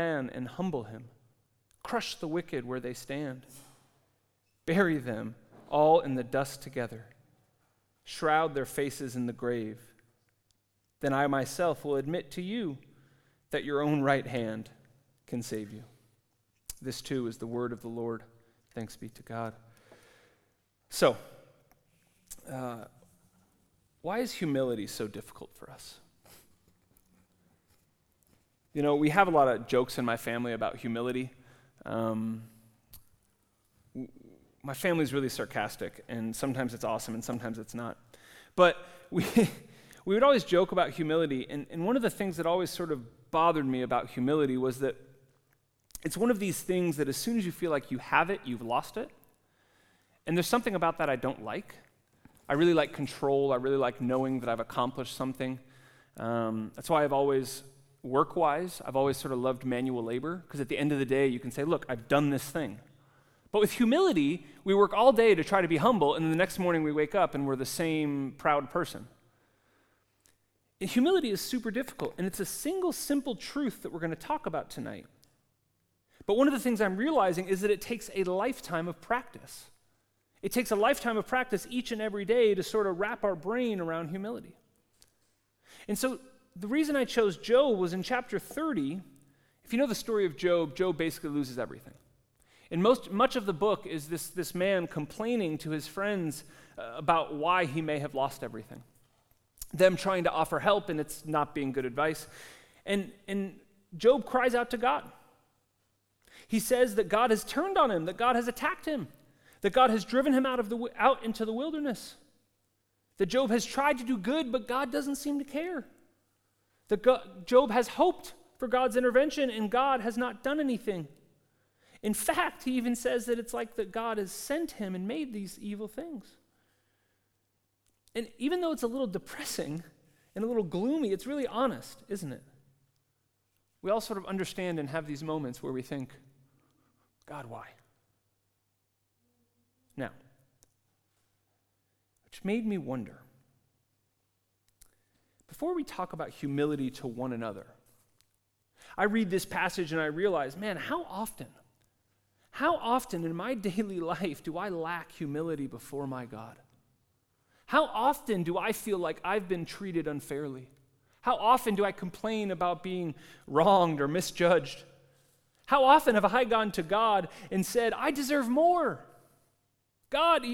man and humble him. Crush the wicked where they stand. Bury them all in the dust together. Shroud their faces in the grave. Then I myself will admit to you that your own right hand can save you. This too is the word of the Lord. Thanks be to God. So, uh, why is humility so difficult for us? You know, we have a lot of jokes in my family about humility. Um, my family's really sarcastic, and sometimes it's awesome, and sometimes it's not. But we, we would always joke about humility, and, and one of the things that always sort of bothered me about humility was that it's one of these things that as soon as you feel like you have it, you've lost it. And there's something about that I don't like. I really like control. I really like knowing that I've accomplished something. Um, that's why I've always, work wise, I've always sort of loved manual labor, because at the end of the day, you can say, look, I've done this thing. But with humility, we work all day to try to be humble, and then the next morning we wake up and we're the same proud person. And humility is super difficult, and it's a single simple truth that we're going to talk about tonight. But one of the things I'm realizing is that it takes a lifetime of practice. It takes a lifetime of practice each and every day to sort of wrap our brain around humility. And so the reason I chose Job was in chapter 30. If you know the story of Job, Job basically loses everything. And most, much of the book is this, this man complaining to his friends uh, about why he may have lost everything. Them trying to offer help, and it's not being good advice. And, and Job cries out to God. He says that God has turned on him, that God has attacked him, that God has driven him out, of the, out into the wilderness, that Job has tried to do good, but God doesn't seem to care, Job has hoped for God's intervention, and God has not done anything. In fact, he even says that it's like that God has sent him and made these evil things. And even though it's a little depressing and a little gloomy, it's really honest, isn't it? We all sort of understand and have these moments where we think, God, why? Now, which made me wonder before we talk about humility to one another, I read this passage and I realize, man, how often, how often in my daily life do I lack humility before my God? How often do I feel like I've been treated unfairly? How often do I complain about being wronged or misjudged? How often have I gone to God and said, I deserve more? God,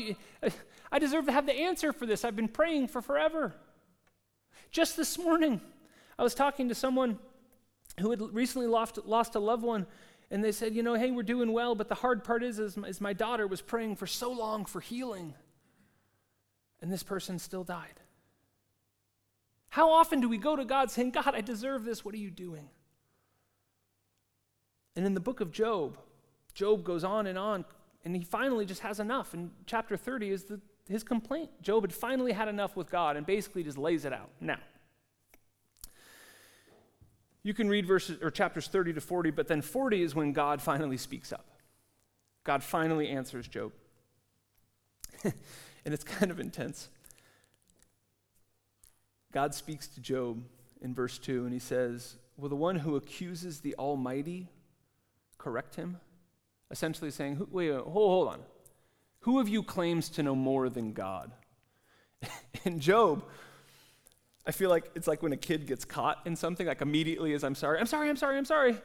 I deserve to have the answer for this. I've been praying for forever. Just this morning, I was talking to someone who had recently lost, lost a loved one, and they said, You know, hey, we're doing well, but the hard part is, is, is my daughter was praying for so long for healing, and this person still died. How often do we go to God saying, God, I deserve this. What are you doing? And in the book of Job, Job goes on and on, and he finally just has enough. And chapter 30 is the, his complaint. Job had finally had enough with God and basically just lays it out. Now, you can read verses or chapters 30 to 40, but then 40 is when God finally speaks up. God finally answers Job. and it's kind of intense. God speaks to Job in verse 2, and he says, Will the one who accuses the Almighty correct him? Essentially saying, wait, wait hold, hold on. Who of you claims to know more than God? in Job, I feel like it's like when a kid gets caught in something, like immediately as I'm sorry, I'm sorry, I'm sorry, I'm sorry.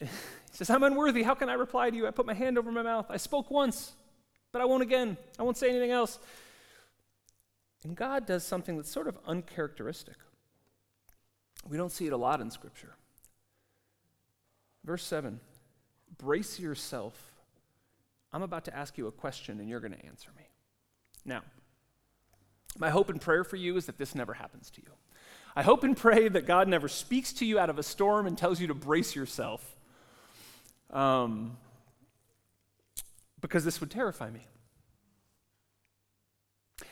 He says, I'm unworthy. How can I reply to you? I put my hand over my mouth. I spoke once, but I won't again. I won't say anything else. And God does something that's sort of uncharacteristic. We don't see it a lot in Scripture. Verse 7 brace yourself. I'm about to ask you a question and you're going to answer me. Now, my hope and prayer for you is that this never happens to you. I hope and pray that God never speaks to you out of a storm and tells you to brace yourself. Um, because this would terrify me.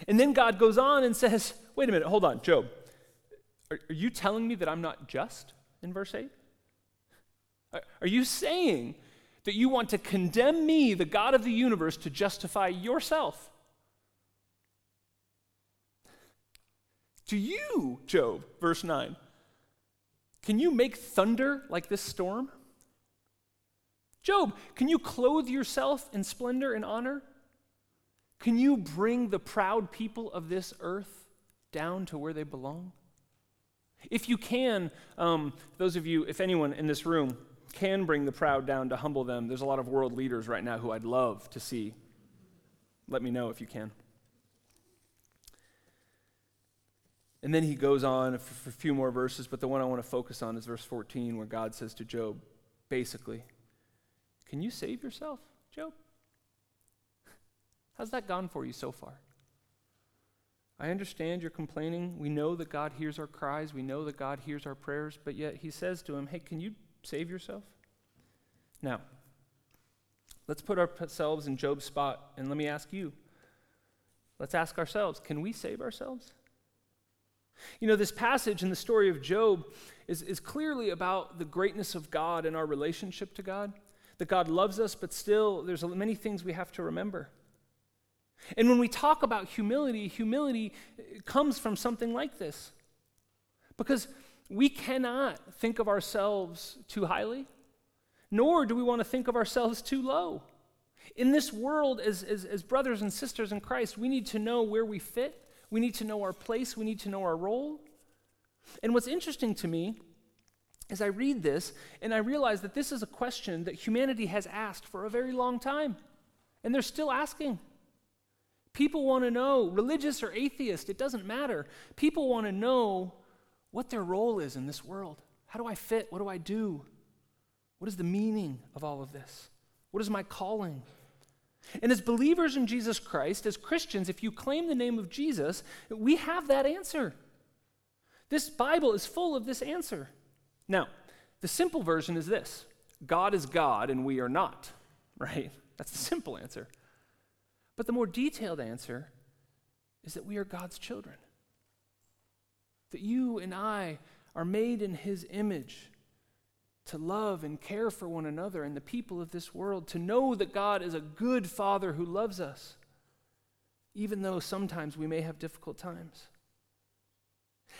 And then God goes on and says, Wait a minute, hold on, Job. Are, are you telling me that I'm not just in verse 8? Are you saying that you want to condemn me, the God of the universe, to justify yourself? To you, Job, verse 9, can you make thunder like this storm? Job, can you clothe yourself in splendor and honor? Can you bring the proud people of this earth down to where they belong? If you can, um, those of you, if anyone in this room can bring the proud down to humble them, there's a lot of world leaders right now who I'd love to see. Let me know if you can. And then he goes on for, a few more verses, but the one I want to focus on is verse 14, where God says to Job, basically, Can you save yourself, Job? How's that gone for you so far? I understand you're complaining. We know that God hears our cries. We know that God hears our prayers. But yet he says to him, Hey, can you save yourself? Now, let's put ourselves in Job's spot and let me ask you. Let's ask ourselves can we save ourselves? You know, this passage in the story of Job is, is clearly about the greatness of God and our relationship to God. That God loves us, but still, there's many things we have to remember. And when we talk about humility, humility comes from something like this. Because we cannot think of ourselves too highly, nor do we want to think of ourselves too low. In this world, as, as, as, brothers and sisters in Christ, we need to know where we fit, we need to know our place, we need to know our role. And what's interesting to me is I read this and I realize that this is a question that humanity has asked for a very long time, and they're still asking. People want to know, religious or atheist, it doesn't matter. People want to know what their role is in this world. How do I fit? What do I do? What is the meaning of all of this? What is my calling? And as believers in Jesus Christ, as Christians, if you claim the name of Jesus, we have that answer. This Bible is full of this answer. Now, the simple version is this God is God and we are not, right? That's the simple answer. But the more detailed answer is that we are God's children. That you and I are made in His image to love and care for one another and the people of this world, to know that God is a good Father who loves us, even though sometimes we may have difficult times.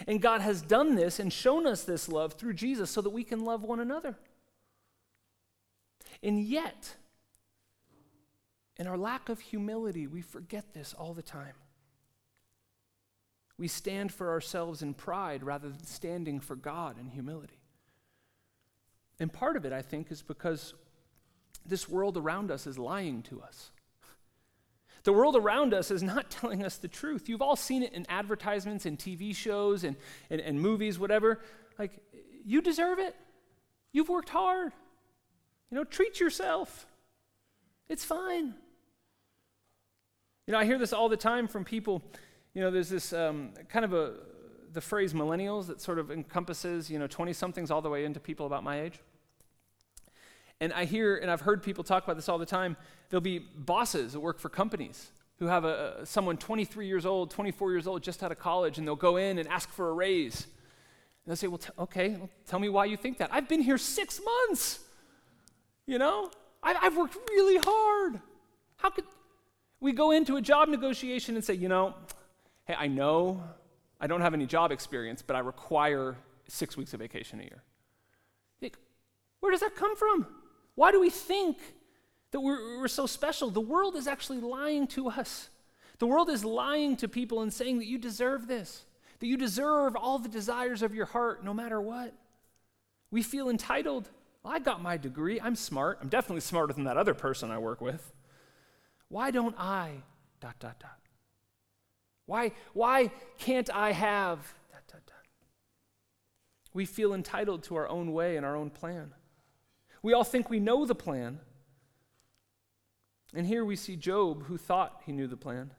And God has done this and shown us this love through Jesus so that we can love one another. And yet, in our lack of humility, we forget this all the time. We stand for ourselves in pride rather than standing for God in humility. And part of it, I think, is because this world around us is lying to us. The world around us is not telling us the truth. You've all seen it in advertisements and TV shows and, and, and movies, whatever. Like, you deserve it. You've worked hard. You know, treat yourself. It's fine. You know, I hear this all the time from people. You know, there's this um, kind of a, the phrase millennials that sort of encompasses, you know, 20 somethings all the way into people about my age. And I hear, and I've heard people talk about this all the time. There'll be bosses that work for companies who have a, someone 23 years old, 24 years old, just out of college, and they'll go in and ask for a raise. And they'll say, Well, t- okay, well, tell me why you think that. I've been here six months. You know, I, I've worked really hard. How could, we go into a job negotiation and say, you know, hey, I know I don't have any job experience, but I require six weeks of vacation a year. where does that come from? Why do we think that we're, we're so special? The world is actually lying to us. The world is lying to people and saying that you deserve this, that you deserve all the desires of your heart no matter what. We feel entitled. Well, I got my degree. I'm smart. I'm definitely smarter than that other person I work with. Why don't I? Dot, dot, dot. Why, why can't I have? Dot, dot, dot. We feel entitled to our own way and our own plan. We all think we know the plan. And here we see Job, who thought he knew the plan.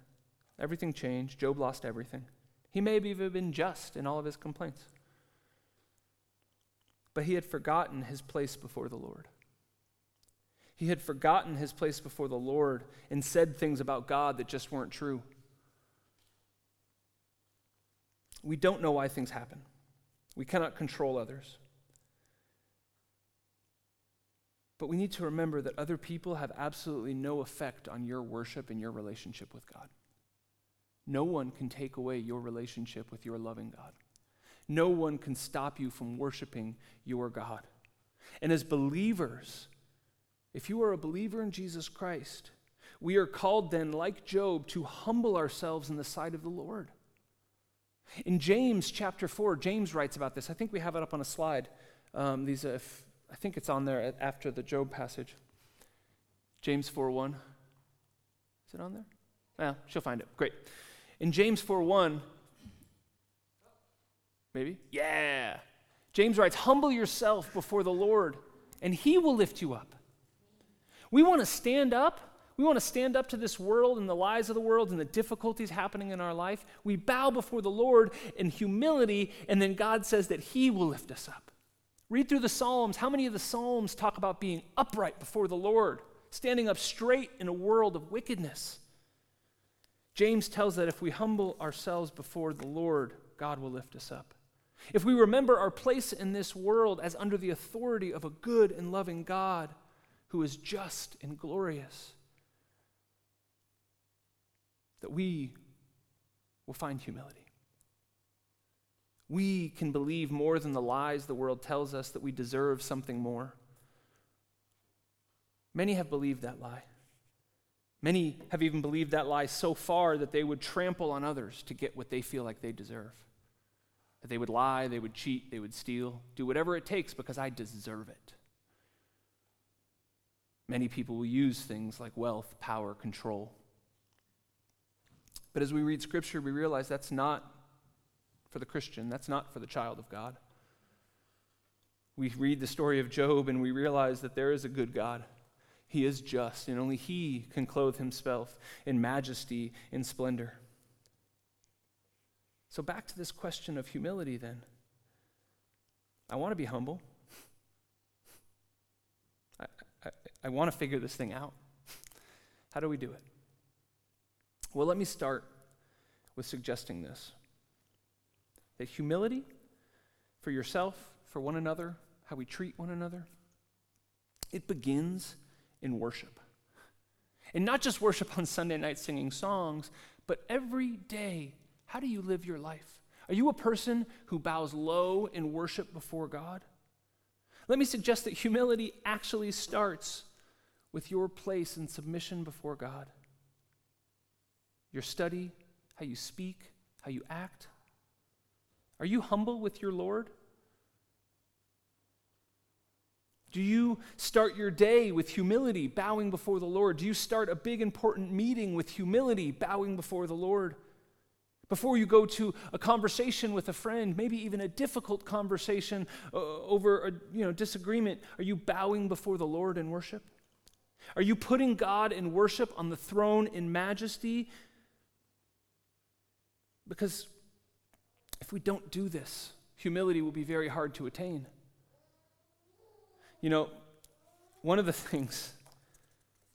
Everything changed. Job lost everything. He may have even been just in all of his complaints. But he had forgotten his place before the Lord. He had forgotten his place before the Lord and said things about God that just weren't true. We don't know why things happen. We cannot control others. But we need to remember that other people have absolutely no effect on your worship and your relationship with God. No one can take away your relationship with your loving God. No one can stop you from worshiping your God. And as believers, If you are a believer in Jesus Christ, we are called then, like Job, to humble ourselves in the sight of the Lord. In James chapter 4, James writes about this. I think we have it up on a slide. Um, these, uh, f- I think it's on there after the Job passage. James 4 1. Is it on there? Well, she'll find it. Great. In James 4 1, maybe? Yeah. James writes, Humble yourself before the Lord, and he will lift you up. We want to stand up. We want to stand up to this world and the lies of the world and the difficulties happening in our life. We bow before the Lord in humility, and then God says that He will lift us up. Read through the Psalms. How many of the Psalms talk about being upright before the Lord, standing up straight in a world of wickedness? James tells that if we humble ourselves before the Lord, God will lift us up. If we remember our place in this world as under the authority of a good and loving God who is just and glorious, that we will find humility. We can believe more than the lies the world tells us that we deserve something more. Many have believed that lie. Many have even believed that lie so far that they would trample on others to get what they feel like they deserve. That they would lie, they would cheat, they would steal, do whatever it takes because I deserve it. Many people will use things like wealth, power, control. But as we read Scripture, we realize that's not for the Christian, that's not for the child of God. We read the story of Job and we realize that there is a good God he is just, and only He can clothe Himself in majesty, in splendor. So, back to this question of humility then. I want to be humble. I, I, I want to figure this thing out. How do we do it? Well, let me start with suggesting this that humility for yourself, for one another, how we treat one another, it begins in worship. And not just worship on Sunday night singing songs, but every day. How do you live your life? Are you a person who bows low in worship before God? Let me suggest that humility actually starts with your place in submission before God. Your study, how you speak, how you act. Are you humble with your Lord? Do you start your day with humility, bowing before the Lord? Do you start a big important meeting with humility, bowing before the Lord? Before you go to a conversation with a friend, maybe even a difficult conversation uh, over a you know, disagreement, are you bowing before the Lord in worship? Are you putting God in worship on the throne in majesty? Because if we don't do this, humility will be very hard to attain. You know, one of the things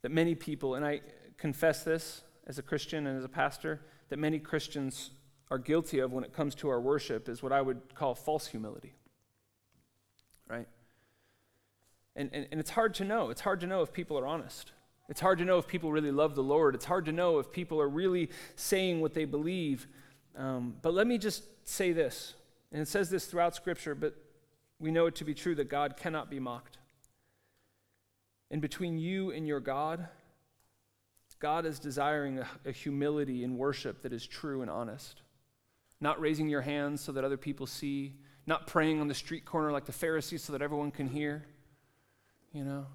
that many people, and I confess this as a Christian and as a pastor, that many Christians are guilty of when it comes to our worship is what I would call false humility. Right? And, and, and it's hard to know. It's hard to know if people are honest. It's hard to know if people really love the Lord. It's hard to know if people are really saying what they believe. Um, but let me just say this, and it says this throughout Scripture, but we know it to be true that God cannot be mocked. And between you and your God, God is desiring a, a, humility in worship that is true and honest. Not raising your hands so that other people see, not praying on the street corner like the Pharisees so that everyone can hear, you know.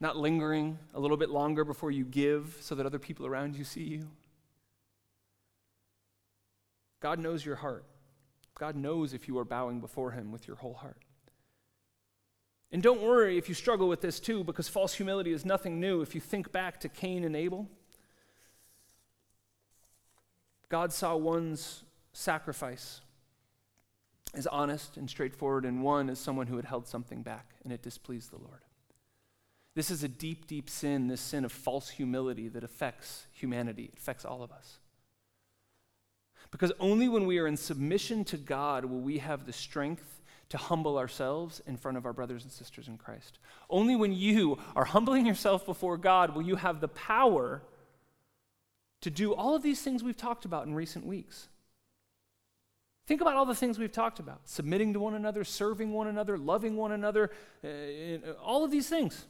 Not lingering a little bit longer before you give so that other people around you see you. God knows your heart. God knows if you are bowing before Him with your whole heart. And don't worry if you struggle with this too, because false humility is nothing new. If you think back to Cain and Abel, God saw one's sacrifice as honest and straightforward, and one as someone who had held something back, and it displeased the Lord. This is a deep, deep sin, this sin of false humility that affects humanity, it affects all of us. Because only when we are in submission to God will we have the strength to humble ourselves in front of our brothers and sisters in Christ. Only when you are humbling yourself before God will you have the power to do all of these things we've talked about in recent weeks. Think about all the things we've talked about submitting to one another, serving one another, loving one another, uh, all of these things.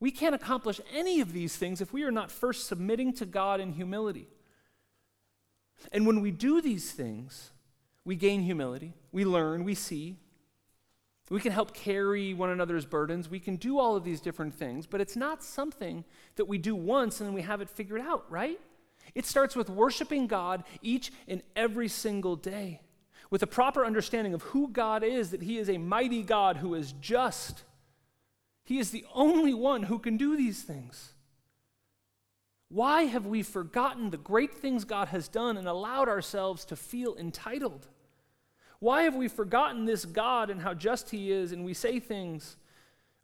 We can't accomplish any of these things if we are not first submitting to God in humility. And when we do these things, we gain humility, we learn, we see. We can help carry one another's burdens. We can do all of these different things, but it's not something that we do once and then we have it figured out, right? It starts with worshiping God each and every single day with a proper understanding of who God is, that He is a mighty God who is just. He is the only one who can do these things. Why have we forgotten the great things God has done and allowed ourselves to feel entitled? Why have we forgotten this God and how just He is, and we say things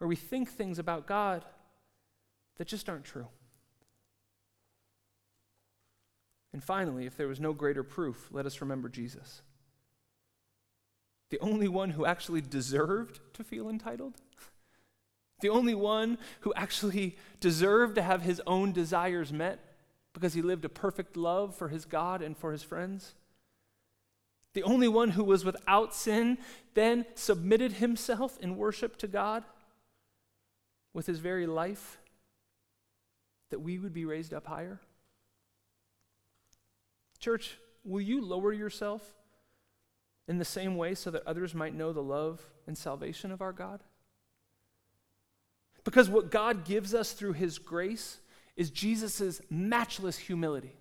or we think things about God that just aren't true? And finally, if there was no greater proof, let us remember Jesus. The only one who actually deserved to feel entitled the only one who actually deserved to have his own desires met because he lived a perfect love for his God and for his friends. The only one who was without sin then submitted himself in worship to God with his very life that we would be raised up higher. Church, will you lower yourself in the same way so that others might know the love and salvation of our God? Because what God gives us through his grace is Jesus' matchless humility.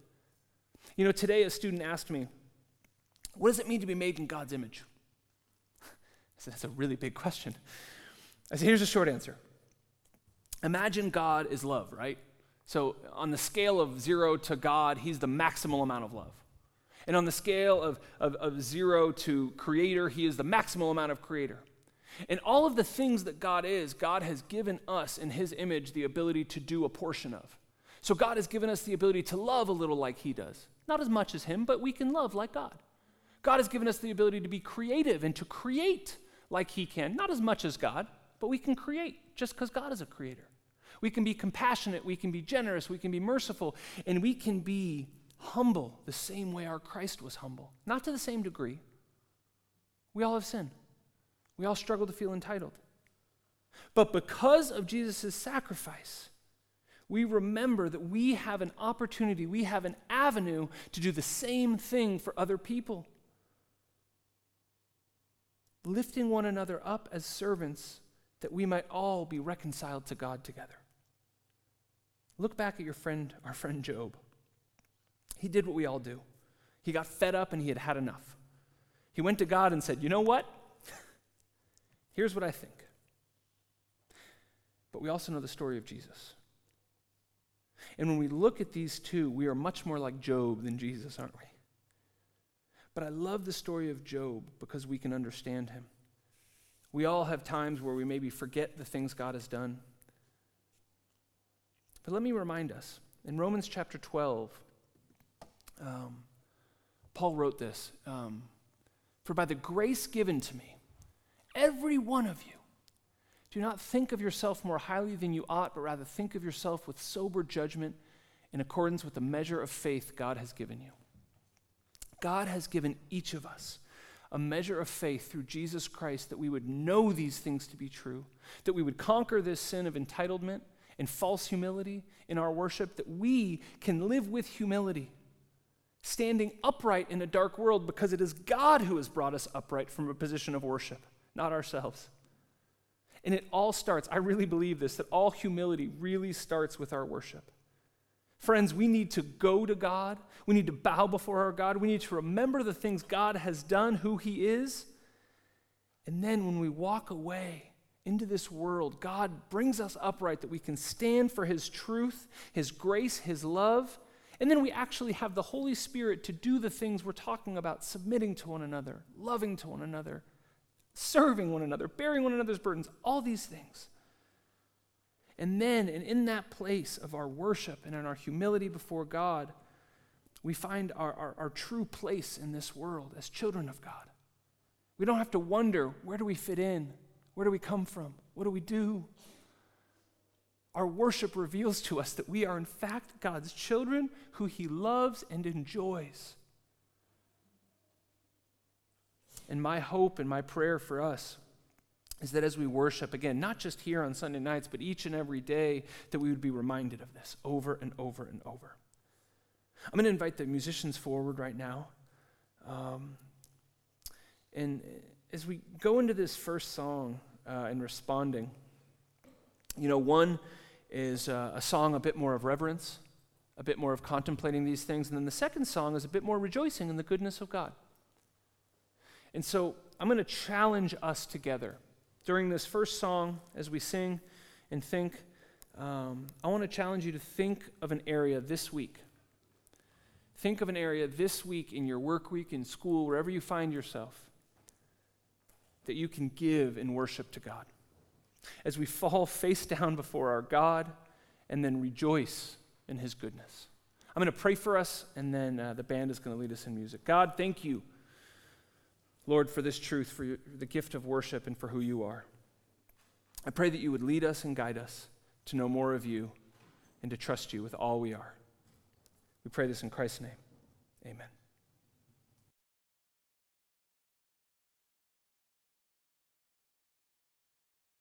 You know, today a student asked me, What does it mean to be made in God's image? I said, That's a really big question. I said, Here's a short answer Imagine God is love, right? So, on the scale of zero to God, he's the maximal amount of love. And on the scale of, of, of zero to creator, he is the maximal amount of creator. And all of the things that God is, God has given us in His image the ability to do a portion of. So God has given us the ability to love a little like He does. Not as much as Him, but we can love like God. God has given us the ability to be creative and to create like He can. Not as much as God, but we can create just because God is a creator. We can be compassionate, we can be generous, we can be merciful, and we can be humble the same way our Christ was humble. Not to the same degree. We all have sinned. We all struggle to feel entitled. But because of Jesus' sacrifice, we remember that we have an opportunity, we have an avenue to do the same thing for other people. Lifting one another up as servants that we might all be reconciled to God together. Look back at your friend, our friend Job. He did what we all do. He got fed up and he had had enough. He went to God and said, You know what? Here's what I think. But we also know the story of Jesus. And when we look at these two, we are much more like Job than Jesus, aren't we? But I love the story of Job because we can understand him. We all have times where we maybe forget the things God has done. But let me remind us in Romans chapter 12, um, Paul wrote this um, For by the grace given to me, Every one of you. Do not think of yourself more highly than you ought, but rather think of yourself with sober judgment in accordance with the measure of faith God has given you. God has given each of us a measure of faith through Jesus Christ that we would know these things to be true, that we would conquer this sin of entitlement and false humility in our worship, that we can live with humility, standing upright in a dark world because it is God who has brought us upright from a position of worship not ourselves. And it all starts, I really believe this, that all humility really starts with our worship. Friends, we need to go to God. We need to bow before our God. We need to remember the things God has done, who He is. And then when we walk away into this world, God brings us upright that we can stand for His truth, His grace, His love. And then we actually have the Holy Spirit to do the things we're talking about submitting to one another, loving to one another, serving one another, bearing one another's burdens, all these things. And then, and in that place of our worship and in our humility before God, we find our, our, our, true place in this world as children of God. We don't have to wonder where do we fit in? Where do we come from? What do we do? Our worship reveals to us that we are, in fact, God's children who He loves and enjoys. And my hope and my prayer for us is that as we worship, again, not just here on Sunday nights, but each and every day, that we would be reminded of this over and over and over. I'm going to invite the musicians forward right now. Um, and as we go into this first song uh, and responding, you know, one is uh, a song a bit more of reverence, a bit more of contemplating these things, and then the second song is a bit more rejoicing in the goodness of God. And so I'm going to challenge us together during this first song as we sing and think. Um, I want to challenge you to think of an area this week. Think of an area this week in your work week, in school, wherever you find yourself, that you can give in worship to God. As we fall face down before our God and then rejoice in His goodness. I'm going to pray for us, and then uh, the band is going to lead us in music. God, thank you Lord, for this truth, for the gift of worship, and for who you are. I pray that you would lead us and guide us to know more of you and to trust you with all we are. We pray this in Christ's name.